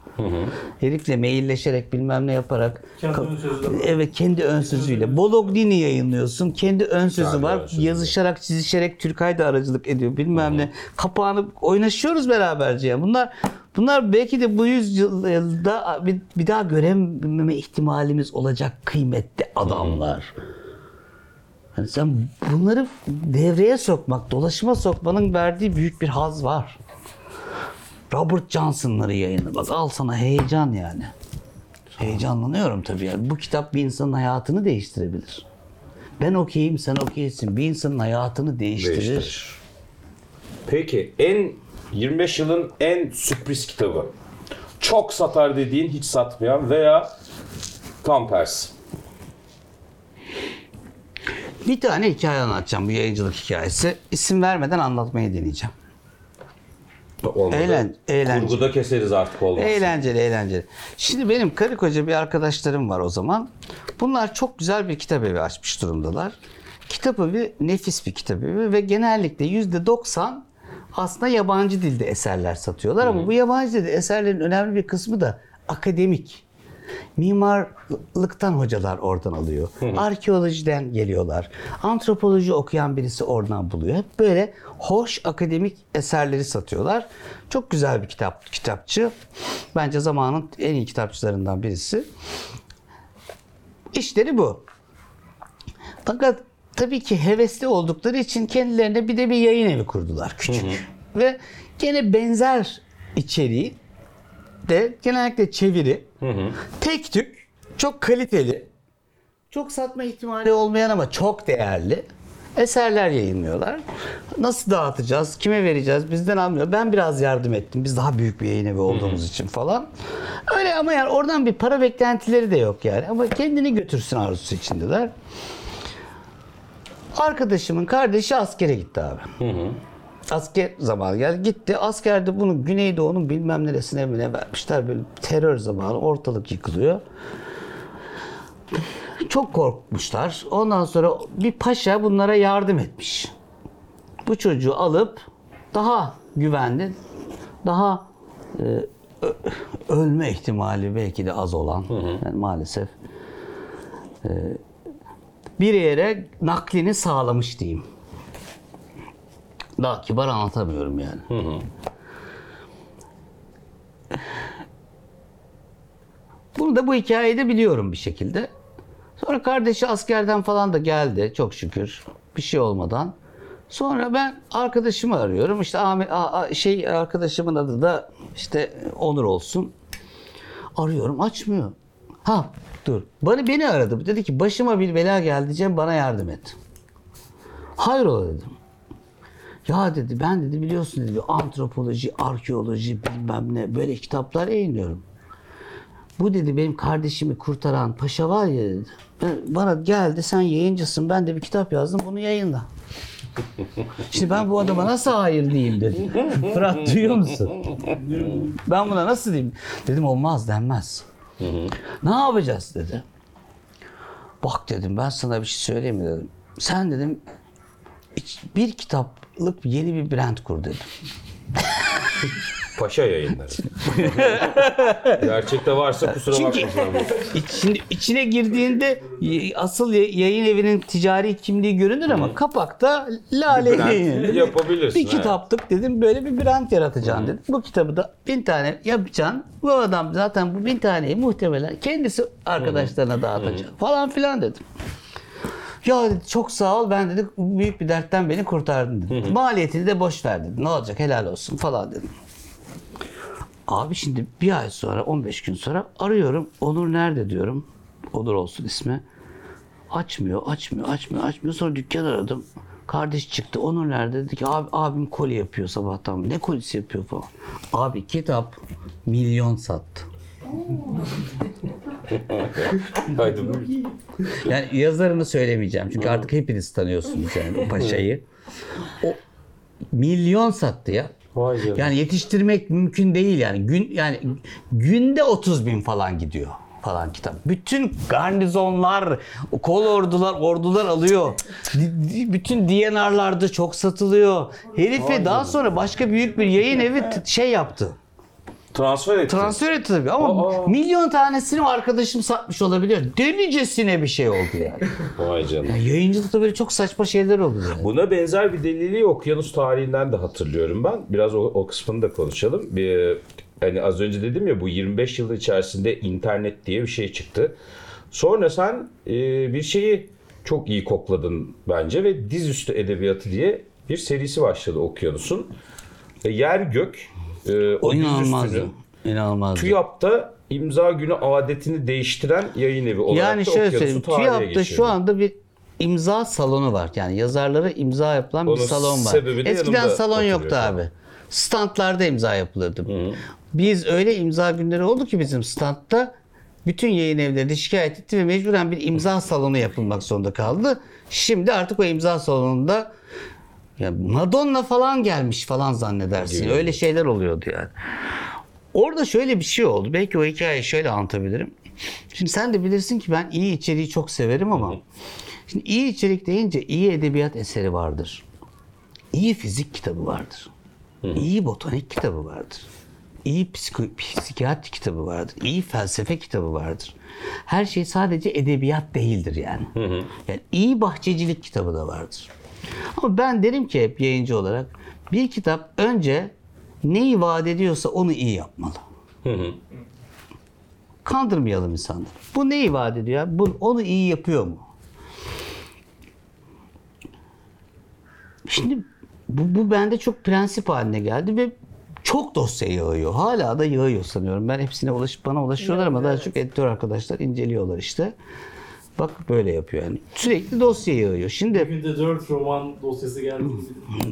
Herifle mailleşerek bilmem ne yaparak. Kendi ön. Evet kendi ön sözüyle. Bolognini yayınlıyorsun. Kendi ön sözü Kendi var. ön sözü. Yazışarak, çizişerek Türkay da aracılık ediyor. Bilmem ne. Kapağını oynaşıyoruz beraberce. ya. Bunlar bunlar belki de bu yüzyılda bir, bir daha görememe ihtimalimiz olacak kıymetli adamlar. Yani sen bunları devreye sokmak, dolaşıma sokmanın verdiği büyük bir haz var. Robert Johnson'ları yayınla. Bak al sana heyecan yani. Heyecanlanıyorum tabii yani. Bu kitap bir insanın hayatını değiştirebilir. Ben okeyim, sen okeysin. Bir insanın hayatını değiştirir. Değiştirir. Peki en 25 yılın en sürpriz kitabı. Çok satar dediğin hiç satmayan veya tam tersi. Bir tane hikaye anlatacağım bu yayıncılık hikayesi. İsim vermeden anlatmayı deneyeceğim. Olmadı. Eğlen- eğlence. Kurguda keseriz artık olmaz. Eğlenceli eğlenceli. Şimdi benim karı koca bir arkadaşlarım var o zaman. Bunlar çok güzel bir kitap evi açmış durumdalar. Kitap evi nefis bir kitap evi ve genellikle yüzde 90 aslında yabancı dilde eserler satıyorlar ama bu yabancı dilde eserlerin önemli bir kısmı da akademik. Mimarlıktan hocalar oradan alıyor. Arkeolojiden geliyorlar. Antropoloji okuyan birisi oradan buluyor. Hep böyle hoş akademik eserleri satıyorlar. Çok güzel bir kitap kitapçı. Bence zamanın en iyi kitapçılarından birisi. İşleri bu. Fakat tabii ki hevesli oldukları için kendilerine bir de bir yayın evi kurdular küçük. Ve gene benzer içeriği de genellikle çeviri, tek tük, çok kaliteli, çok satma ihtimali olmayan ama çok değerli eserler yayınlıyorlar. Nasıl dağıtacağız, kime vereceğiz bizden almıyor. Ben biraz yardım ettim. Biz daha büyük bir yayın evi olduğumuz için falan. Öyle ama yani oradan bir para beklentileri de yok yani. Ama kendini götürsün arzusu içindeler. Arkadaşımın kardeşi askere gitti abi. Asker zamanı geldi. Gitti. Askerde bunu Güneydoğu'nun bilmem neresine mi ne vermişler. Böyle terör zamanı ortalık yıkılıyor. Çok korkmuşlar. Ondan sonra bir paşa bunlara yardım etmiş. Bu çocuğu alıp daha güvenli, daha e, ölme ihtimali belki de az olan yani maalesef e, bir yere naklini sağlamış diyeyim. Daha kibar anlatamıyorum yani. Bunu da bu hikayede biliyorum bir şekilde. Sonra kardeşi askerden falan da geldi çok şükür. Bir şey olmadan. Sonra ben arkadaşımı arıyorum. İşte Ahmet, şey arkadaşımın adı da işte Onur olsun. Arıyorum açmıyor. Ha dur. Bana beni aradı. Dedi ki başıma bir bela geldi Cem bana yardım et. Hayrola dedim. Ya dedi ben dedi biliyorsun dedi bir antropoloji, arkeoloji bilmem ne böyle kitaplar yayınlıyorum. Bu dedi benim kardeşimi kurtaran paşa var ya dedi. Ben- Bana geldi sen yayıncısın ben de bir kitap yazdım bunu yayınla. Şimdi ben bu adama nasıl hayır diyeyim dedim. Fırat duyuyor musun? Ben buna nasıl diyeyim? Dedim olmaz denmez. Ne yapacağız dedi. Bak dedim ben sana bir şey söyleyeyim mi dedim. Sen dedim bir kitaplık yeni bir brand kur dedim. Paşa yayınları. Gerçekte varsa kusura Çünkü şimdi içine girdiğinde asıl yayın evinin ticari kimliği görünür ama kapakta lale yayın. yapabilirsin, Bir evet. kitaplık dedim böyle bir brand yaratacaksın dedim. Bu kitabı da bin tane yapacaksın. Bu adam zaten bu bin taneyi muhtemelen kendisi arkadaşlarına dağıtacak falan filan dedim. Ya dedi çok sağ ol ben dedi büyük bir dertten beni kurtardın dedi. Maliyetini de boş ver dedi. Ne olacak helal olsun falan dedim. Abi şimdi bir ay sonra 15 gün sonra arıyorum. Onur nerede diyorum. Onur olsun ismi. Açmıyor, açmıyor, açmıyor, açmıyor. Sonra dükkan aradım. Kardeş çıktı. Onur nerede? Dedi ki abi, abim koli yapıyor sabahtan. Ne kolisi yapıyor falan. Abi kitap milyon sattı. Haydi buyur. Yani yazarını söylemeyeceğim. Çünkü artık hepiniz tanıyorsunuz yani o paşayı. O milyon sattı ya. Vay canına. Yani yetiştirmek mümkün değil yani. Gün yani günde 30 bin falan gidiyor falan kitap. Bütün garnizonlar, kol ordular, ordular alıyor. Bütün DNR'larda çok satılıyor. Herife daha sonra başka büyük bir yayın evi şey yaptı. Transfer etti. Transfer etti tabii ama Aa. milyon tanesini arkadaşım satmış olabiliyor. Delicesine bir şey oldu yani. Vay canına. yani yayıncılıkta böyle çok saçma şeyler oluyor. Yani. Buna benzer bir delili okyanus tarihinden de hatırlıyorum ben. Biraz o, o kısmını da konuşalım. Bir, hani az önce dedim ya bu 25 yıl içerisinde internet diye bir şey çıktı. Sonra sen e, bir şeyi çok iyi kokladın bence ve dizüstü edebiyatı diye bir serisi başladı okyanusun. E, yer gök e, o inanılmazdı. İnanılmazdı. TÜYAP'ta imza günü adetini değiştiren yayın evi olarak Yani da şöyle söyleyeyim. TÜYAP'ta şu anda bir imza salonu var. Yani yazarlara imza yapılan bir Onun salon var. Eskiden salon yoktu abi. Standlarda imza yapılırdı. Biz öyle imza günleri oldu ki bizim standta bütün yayın evleri de şikayet etti ve mecburen bir imza salonu yapılmak zorunda kaldı. Şimdi artık o imza salonunda ya Madonna falan gelmiş falan zannedersin. Öyle şeyler oluyordu yani. Orada şöyle bir şey oldu. Belki o hikayeyi şöyle anlatabilirim. Şimdi sen de bilirsin ki ben iyi içeriği çok severim ama şimdi iyi içerik deyince iyi edebiyat eseri vardır. İyi fizik kitabı vardır. İyi botanik kitabı vardır. İyi psiko, psikiyatri kitabı vardır. İyi felsefe kitabı vardır. Her şey sadece edebiyat değildir yani. Yani iyi bahçecilik kitabı da vardır. Ama ben derim ki hep yayıncı olarak bir kitap önce neyi vaat ediyorsa onu iyi yapmalı. Kandırmayalım insanları. Bu neyi vaat ediyor? ya? Bu, onu iyi yapıyor mu? Şimdi bu, bu bende çok prensip haline geldi ve çok dosya yağıyor. Hala da yağıyor sanıyorum. Ben hepsine ulaşıp bana ulaşıyorlar ama daha çok editör arkadaşlar inceliyorlar işte. Bak böyle yapıyor yani. Sürekli dosya yağıyor. Şimdi Bir de 4 roman dosyası geldi.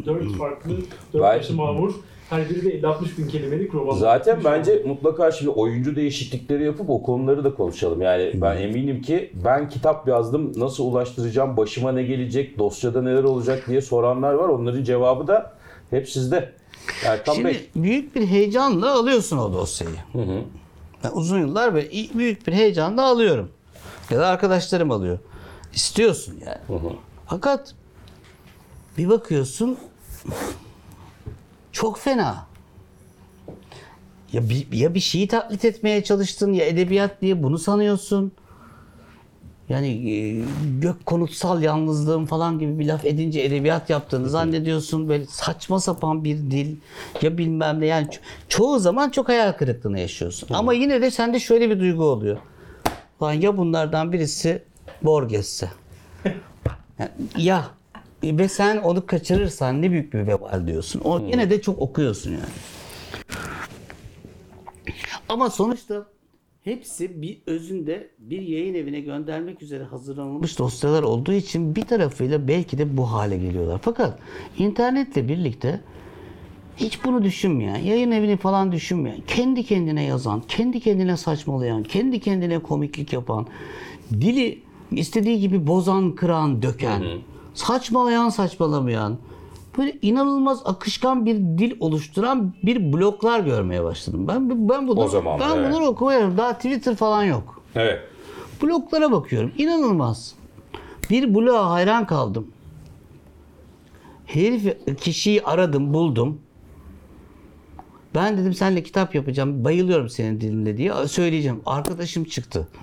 4 farklı, 4 Vay. başı mamur. Her biri de 50-60 bin kelimelik roman. Zaten bence mutlaka şimdi oyuncu değişiklikleri yapıp o konuları da konuşalım. Yani ben eminim ki ben kitap yazdım nasıl ulaştıracağım, başıma ne gelecek, dosyada neler olacak diye soranlar var. Onların cevabı da hep sizde. Erkan Şimdi Bey. büyük bir heyecanla alıyorsun o dosyayı. Ben uzun yıllar böyle büyük bir heyecanla alıyorum. Ya da arkadaşlarım alıyor. İstiyorsun yani. Fakat bir bakıyorsun çok fena. Ya bir, ya bir şeyi taklit etmeye çalıştın ya edebiyat diye bunu sanıyorsun. Yani e, gök konutsal yalnızlığım falan gibi bir laf edince edebiyat yaptığını zannediyorsun. Böyle saçma sapan bir dil ya bilmem ne. Yani ço- çoğu zaman çok hayal kırıklığına yaşıyorsun. Ama yine de sende şöyle bir duygu oluyor. Lan ya bunlardan birisi Borges'se. Yani ya ve sen onu kaçırırsan ne büyük bir vebal diyorsun. O yine de çok okuyorsun yani. Ama sonuçta hepsi bir özünde bir yayın evine göndermek üzere hazırlanılmış dosyalar olduğu için bir tarafıyla belki de bu hale geliyorlar. Fakat internetle birlikte hiç bunu düşünmeyen, yayın evini falan düşünmeyen, kendi kendine yazan, kendi kendine saçmalayan, kendi kendine komiklik yapan, dili istediği gibi bozan, kıran, döken, saçmalayan, saçmalamayan, böyle inanılmaz akışkan bir dil oluşturan bir bloklar görmeye başladım. Ben ben bunu zaman, ben evet. bunları okumaya daha Twitter falan yok. Evet. Bloklara bakıyorum. İnanılmaz. Bir bloğa hayran kaldım. Herif kişiyi aradım, buldum. Ben dedim seninle kitap yapacağım. Bayılıyorum senin dilinle diye söyleyeceğim. Arkadaşım çıktı.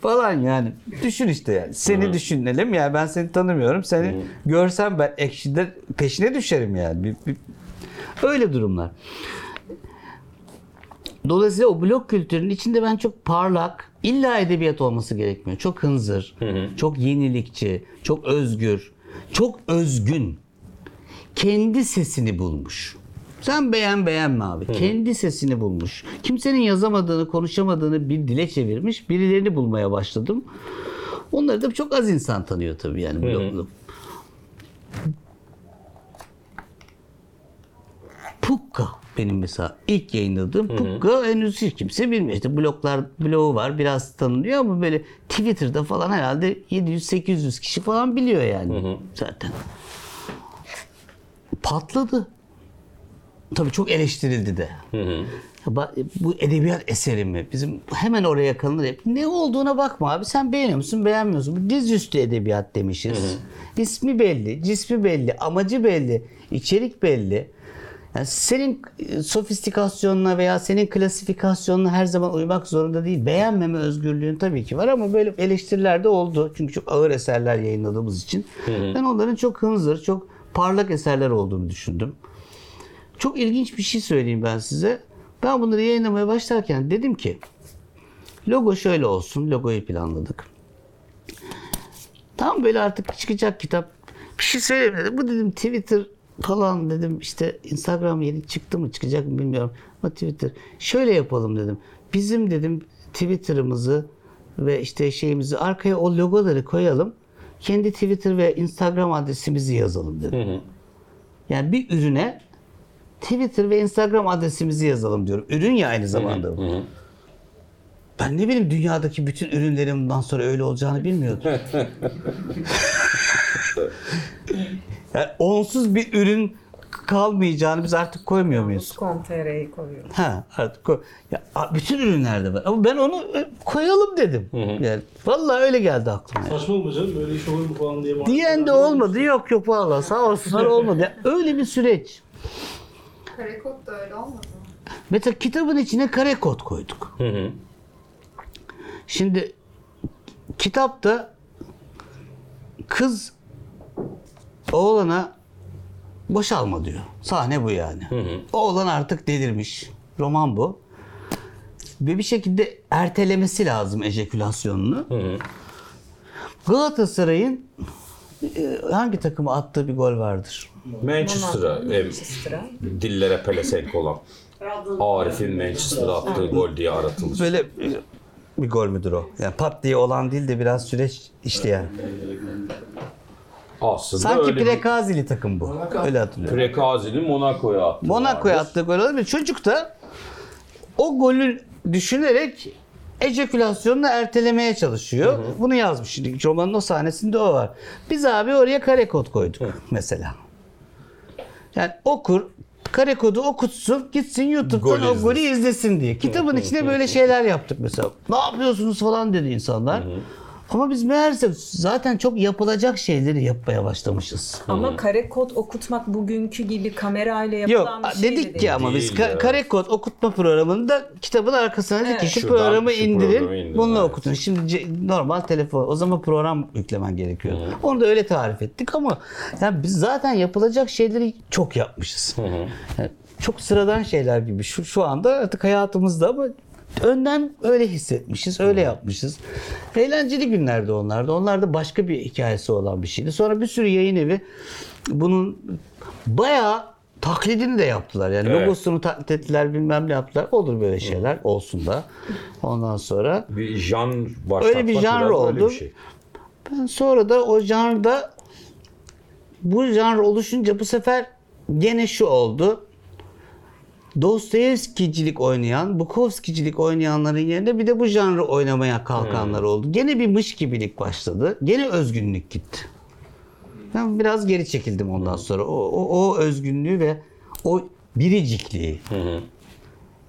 Falan yani. Düşün işte yani. Seni düşünelim yani ben seni tanımıyorum. Seni görsem ben ekşide peşine düşerim yani. Bir- bir- Öyle durumlar. Dolayısıyla o blok kültürünün içinde ben çok parlak, illa edebiyat olması gerekmiyor. Çok hınzır, çok yenilikçi, çok özgür, çok özgün. Kendi sesini bulmuş. Sen beğen beğenme abi. Kendi sesini bulmuş. Kimsenin yazamadığını, konuşamadığını bir dile çevirmiş. Birilerini bulmaya başladım. Onları da çok az insan tanıyor tabii yani blok. Pukka benim mesela ilk yayınladığım Pukka henüz hiç kimse bilmiyor. İşte bloglar, blogu var biraz tanınıyor ama böyle Twitter'da falan herhalde 700-800 kişi falan biliyor yani zaten. Patladı. Tabii çok eleştirildi de. Ba- Bu edebiyat eseri mi? Bizim hemen oraya kalınır hep. Ne olduğuna bakma abi. Sen beğeniyor musun, beğenmiyorsun. Bu dizüstü edebiyat demişiz. İsmi belli, cismi belli, amacı belli, içerik belli. Yani senin e, sofistikasyonuna veya senin klasifikasyonuna her zaman uymak zorunda değil. Beğenmeme özgürlüğün tabii ki var ama böyle eleştiriler de oldu. Çünkü çok ağır eserler yayınladığımız için. Ben onların çok hınzır, çok parlak eserler olduğunu düşündüm. Çok ilginç bir şey söyleyeyim ben size. Ben bunları yayınlamaya başlarken dedim ki logo şöyle olsun. Logoyu planladık. Tam böyle artık çıkacak kitap. Bir şey söyleyeyim dedim. Bu dedim Twitter falan dedim işte Instagram yeni çıktı mı çıkacak mı bilmiyorum. Ama Twitter. Şöyle yapalım dedim. Bizim dedim Twitter'ımızı ve işte şeyimizi arkaya o logoları koyalım. Kendi Twitter ve Instagram adresimizi yazalım dedim. Yani bir ürüne Twitter ve Instagram adresimizi yazalım diyorum. Ürün ya aynı zamanda. bu. Ben ne bileyim dünyadaki bütün ürünlerin bundan sonra öyle olacağını bilmiyordum. yani onsuz bir ürün kalmayacağını biz artık koymuyor muyuz? Com.tr'yi koyuyorum. Ha artık koy. Ya, bütün ürünlerde var. Ama ben onu e, koyalım dedim. Yani vallahi öyle geldi aklıma. Saçma olma canım böyle iş olur mu falan diye. Diyen de olmadı. Yok yok vallahi sağ olsunlar olmadı. Ya, öyle bir süreç. Karekod da öyle olmadı mı? Mesela kitabın içine kare kod koyduk. Şimdi kitapta kız oğlana boşalma diyor. Sahne bu yani. Oğlan artık delirmiş. Roman bu. Ve bir şekilde ertelemesi lazım ejekülasyonunu. Galatasaray'ın e, hangi takıma attığı bir gol vardır? Manchester'a Manchester'a. dillere pelesenk olan. Arif'in Manchester'a attığı gol diye aratılır. Böyle e, bir gol müdür o? Yani pat diye olan değil de biraz süreç işleyen. Aslında Sanki öyle bir Prekazili takım bu. Öyle hatırlıyorum. Prekazi'nin Monaco'ya attığı Monaco'ya attığı gol olabilir. Çocuk da o golü düşünerek ejekülasyonunu ertelemeye çalışıyor. Bunu yazmış. Şimdi romanın o sahnesinde o var. Biz abi oraya kare kod koyduk mesela. Yani okur kare kodu okutsun gitsin YouTube'dan Golü o golü izlesin diye. Kitabın içine böyle şeyler yaptık mesela. Ne yapıyorsunuz falan dedi insanlar. Ama biz meğerse zaten çok yapılacak şeyleri yapmaya başlamışız. Ama kare kod okutmak bugünkü gibi kamerayla Yok yapılan bir şey de dedik değil. ki ama biz ka- kare kod okutma programında kitabın arkasına dedik ki Evet. şu Şuradan programı şu indirin, programı indirin, bununla evet. okutun. Şimdi normal telefon o zaman program yüklemen gerekiyor. Onu da öyle tarif ettik ama yani biz zaten yapılacak şeyleri çok yapmışız. Yani çok sıradan şeyler gibi şu şu anda artık hayatımızda ama önden öyle hissetmişiz, öyle yapmışız. Eğlenceli günlerdi onlarda. Onlar da başka bir hikayesi olan bir şeydi. Sonra bir sürü yayın evi bunun bayağı taklidini de yaptılar. Yani Evet. logosunu taklit ettiler, bilmem ne yaptılar. Olur böyle şeyler, olsun da. Ondan sonra Bir jan başlatmak Öyle bir janr oldu. bir şey. ben sonra da o janrda bu janr oluşunca bu sefer gene şu oldu. Dostoyevskicilik oynayan, Bukowskicilik oynayanların yerine bir de bu janrı oynamaya kalkanlar oldu. Gene bir mış gibilik başladı. Gene özgünlük gitti. Ben biraz geri çekildim ondan sonra. O, o, o özgünlüğü ve o biricikliği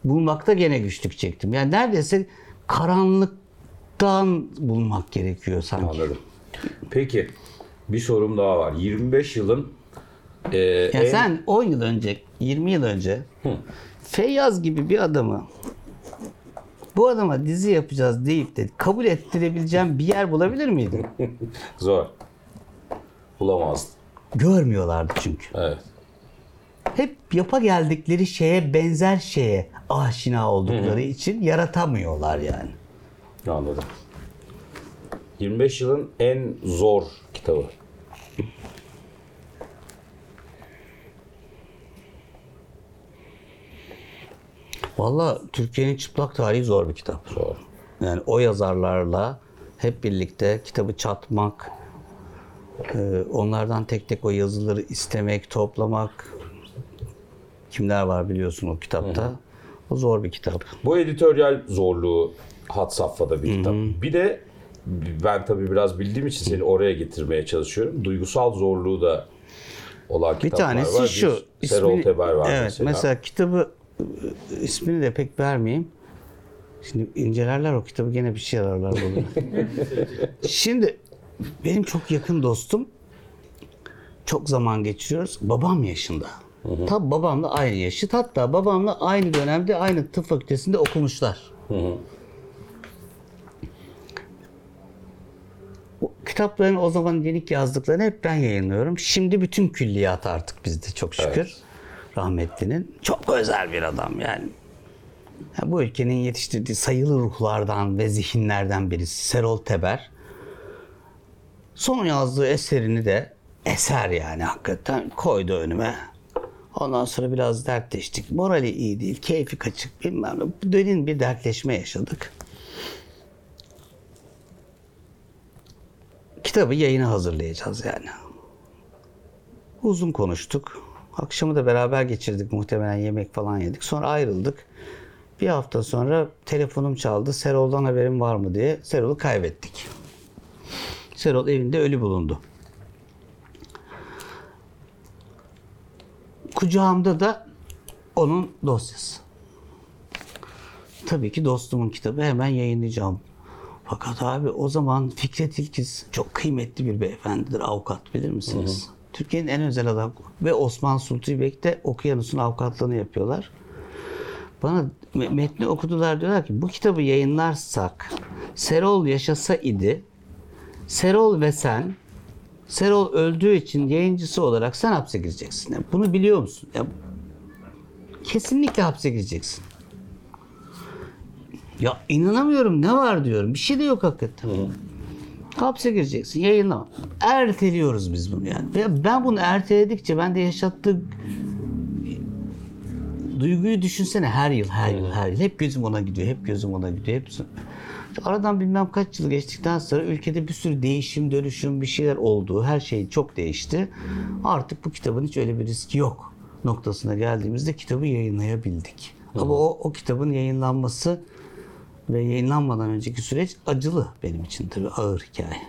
bulmakta gene güçlük çektim. Yani neredeyse karanlıktan bulmak gerekiyor sanki. Anladım. Peki bir sorum daha var. 25 yılın e, Ya en- sen 10 yıl önce, 20 yıl önce Feyyaz gibi bir adamı bu adama dizi yapacağız deyip de kabul ettirebileceğim bir yer bulabilir miydin? zor. Bulamazdım. Görmüyorlardı çünkü. Evet. Hep yapa geldikleri şeye benzer şeye aşina oldukları için yaratamıyorlar yani. Anladım. 25 yılın en zor kitabı. Valla Türkiye'nin çıplak tarihi zor bir kitap. Zor. Yani o yazarlarla hep birlikte kitabı çatmak, e, onlardan tek tek o yazıları istemek, toplamak. Kimler var biliyorsun o kitapta. O zor bir kitap. Bu editoryal zorluğu had safhada bir kitap. Bir de ben tabii biraz bildiğim için seni oraya getirmeye çalışıyorum. Duygusal zorluğu da olan Bir kitaplar tanesi var. şu. Bir Serol Teber var evet, mesela. mesela. kitabı ismini de pek vermeyeyim. Şimdi incelerler o kitabı gene bir şey ararlar bunu. Şimdi benim çok yakın dostum çok zaman geçiriyoruz. Babam yaşında. Tabi babamla aynı yaşıt. Hatta babamla aynı dönemde aynı tıp fakültesinde okumuşlar. O kitapların o zaman yenik yazdıklarını hep ben yayınlıyorum. Şimdi bütün külliyat artık bizde çok şükür. Rahmetlinin. Çok özel bir adam yani. Ya bu ülkenin yetiştirdiği sayılı ruhlardan ve zihinlerden birisi Serol Teber. Son yazdığı eserini de eser yani hakikaten koydu önüme. Ondan sonra biraz dertleştik. Morali iyi değil, keyfi kaçık bilmem ne. Derin bir dertleşme yaşadık. Kitabı yayına hazırlayacağız yani. Uzun konuştuk. Akşamı da beraber geçirdik. Muhtemelen yemek falan yedik. Sonra ayrıldık. Bir hafta sonra telefonum çaldı. Serol'dan haberim var mı diye. Serol'u kaybettik. Serol evinde ölü bulundu. Kucağımda da onun dosyası. Tabii ki dostumun kitabı hemen yayınlayacağım. Fakat abi o zaman Fikret İlkiz çok kıymetli bir beyefendidir. Avukat bilir misiniz? Türkiye'nin en özel adam ve Osman Sulti Bek Okyanus'un avukatlığını yapıyorlar. Bana me- metni okudular diyorlar ki bu kitabı yayınlarsak Serol yaşasa idi Serol ve sen Serol öldüğü için yayıncısı olarak sen hapse gireceksin. Yani bunu biliyor musun? Ya, kesinlikle hapse gireceksin. Ya inanamıyorum ne var diyorum. Bir şey de yok hakikaten. Hapse gireceksin, yayınlama. Erteliyoruz biz bunu yani. Ve ben bunu erteledikçe ben de yaşattığı duyguyu düşünsene her yıl, her yıl, her yıl. Hep gözüm ona gidiyor, hep gözüm ona gidiyor. Hep... Aradan bilmem kaç yıl geçtikten sonra ülkede bir sürü değişim, dönüşüm, bir şeyler oldu. Her şey çok değişti. Artık bu kitabın hiç öyle bir riski yok noktasına geldiğimizde kitabı yayınlayabildik. Ama o, o kitabın yayınlanması ve yayınlanmadan önceki süreç acılı benim için tabii ağır hikaye.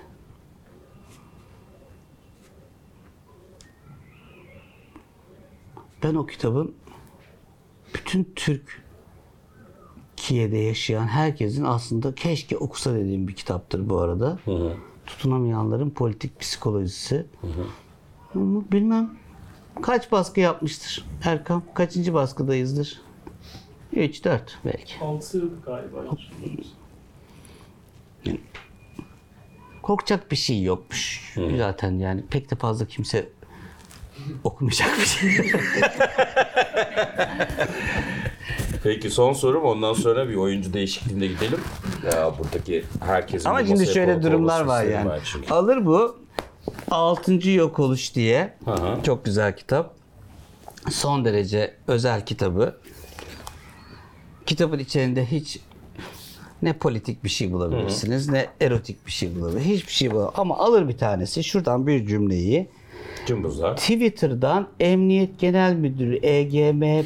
Ben o kitabın bütün Türkiye'de yaşayan herkesin aslında keşke okusa dediğim bir kitaptır bu arada. Tutunamayanların politik psikolojisi. Ama bilmem kaç baskı yapmıştır Erkam? Kaçıncı baskıdayızdır? 3 4 belki. 6 galiba. Korkacak bir şey yokmuş. Zaten yani pek de fazla kimse okumayacak bir şey. Peki son sorum ondan sonra bir oyuncu değişikliğine gidelim. Ya buradaki herkesin Ama şimdi şöyle durumlar var yani. Alır bu Altıncı Yok Oluş diye Hı hı. çok güzel kitap. Son derece özel kitabı. Kitabın içerisinde hiç ne politik bir şey bulabilirsiniz ne erotik bir şey bulabilirsiniz. Hiçbir şey bulamazsınız. Ama alır bir tanesi şuradan bir cümleyi Cımbızlar. Twitter'dan Emniyet Genel Müdürü EGM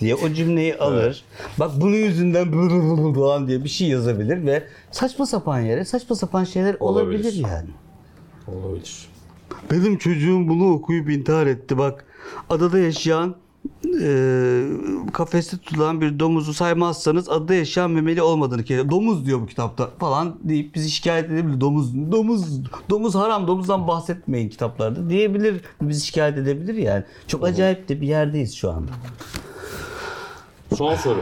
diye o cümleyi alır. Bak bunun yüzünden falan diye bir şey yazabilir ve saçma sapan yere saçma sapan şeyler olabilir, Olabilir. yani. Olabilir. Benim çocuğum bunu okuyup intihar etti bak. Adada yaşayan e, kafeste tutulan bir domuzu saymazsanız adada yaşayan memeli olmadığını kelimesi. Domuz diyor bu kitapta falan deyip bizi şikayet edebilir. Domuz, domuz, domuz haram, domuzdan bahsetmeyin kitaplarda diyebilir. Bizi şikayet edebilir yani. Çok acayip de bir yerdeyiz şu anda. Son soru.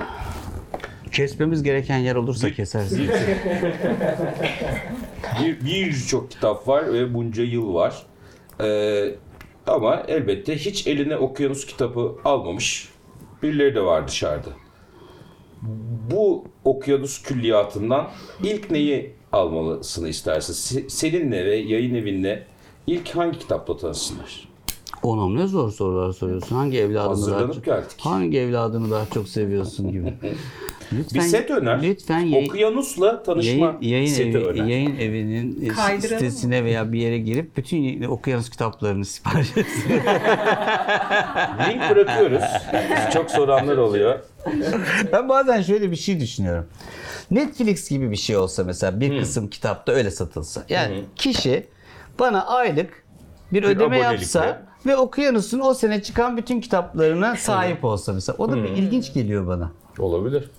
Kesmemiz gereken yer olursa keseriz. Bir birçok kitap var ve bunca yıl var. Ee, ama elbette hiç eline okyanus kitabı almamış birileri de var dışarıda. Bu okyanus külliyatından ilk neyi almalısını istersin? Se- Seninle ve yayın evinle ilk hangi kitapla tanışsınlar? Oğlum ne zor sorular soruyorsun. Hangi evladını daha çok, geldik. hangi evladını daha çok seviyorsun gibi. Lütfen, Bir set öner. Lütfen yayın, Okyanusla tanışma yayın, yayın, seti evi, öner. yayın evinin e, Kaydıralım sitesine veya bir yere girip bütün okyanus kitaplarını sipariş etsin. Link bırakıyoruz. Çok soranlar oluyor. ben bazen şöyle bir şey düşünüyorum. Netflix gibi bir şey olsa mesela bir kısım kitapta öyle satılsa. Yani kişi bana aylık bir, ödeme abonelikle. yapsa ve okyanusun o sene çıkan bütün kitaplarına sahip olsa mesela. O da bir ilginç geliyor bana. Olabilir.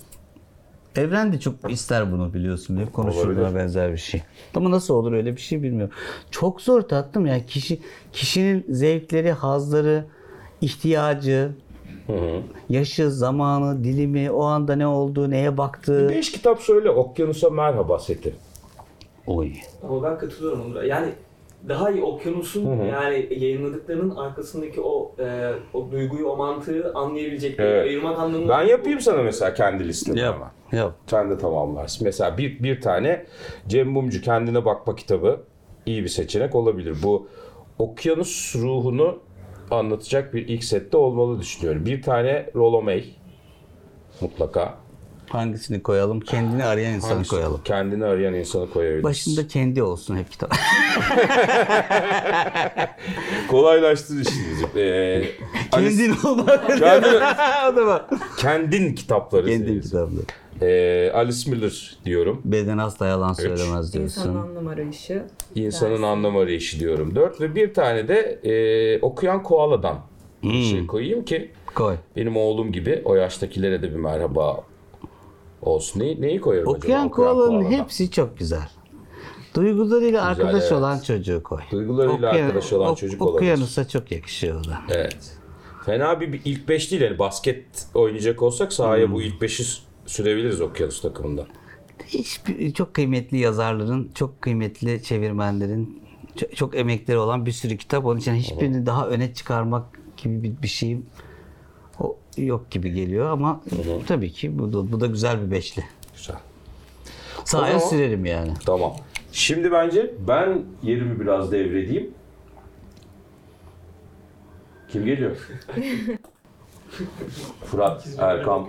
Evren de çok ister bunu biliyorsun. Hep Olabilir. buna benzer bir şey. Ama nasıl olur öyle bir şey bilmiyorum. Çok zor tatlım ya. Kişi kişinin zevkleri, hazları, ihtiyacı, yaşı, zamanı, dilimi, o anda ne olduğu, neye baktığı. Beş kitap söyle okyanusa merhaba seti. Oy. Ama ben katılıyorum Onur'a. Yani daha iyi okyanusun yani yayınladıklarının arkasındaki o e, o duyguyu, o mantığı anlayabilecekleri, Evet. ayırmak anlamında. Ben yapayım sana mesela kendi listemi Yap. Yap. Sen de tamamlarsın. Mesela bir, bir tane Cem Mumcu Kendine Bakma kitabı iyi bir seçenek olabilir. Bu okyanus ruhunu anlatacak bir ilk sette olmalı düşünüyorum. Bir tane Rollo May mutlaka. Hangisini koyalım? Kendini arayan insanı Hangisi? koyalım. Kendini arayan insanı koyabiliriz. Başında kendi olsun hep kitap. Kolaylaştır işinizi. Ee, Alice- Kendin olmak. Kendin, o da bak. kendin kitapları. Kendin serisi. kitapları. Ee, Alice Miller diyorum. Beden asla yalan söylemez diyorsun. İnsanın anlam arayışı. İnsanın Dersin. anlam arayışı diyorum. Dört ve bir tane de e, okuyan koaladan bir şey koyayım ki Koy. benim oğlum gibi o yaştakilere de bir merhaba olsun. Ne, neyi koyarım Okuyan acaba? koalanın hepsi çok güzel. Duygularıyla arkadaş evet. olan çocuğu koy. Duygularıyla arkadaş olan ok- çocuk olabilir. Okuyanusa çok yakışıyor o da. Evet. Fena bir, bir ilk beş değil. Yani basket oynayacak olsak sahaya Hmm. bu ilk beşi sürebiliriz okyanus takımında. Hiçbir, çok kıymetli yazarların, çok kıymetli çevirmenlerin, çok, çok emekleri olan bir sürü kitap. Onun için hiçbirini daha öne çıkarmak gibi bir, bir şeyim yok gibi geliyor ama Hı-hı. tabii ki bu da, bu da güzel bir beşli. Güzel. Sahaya sürerim yani. Tamam. Şimdi bence ben yerimi biraz devredeyim. Kim geliyor? Fırat, Erkan,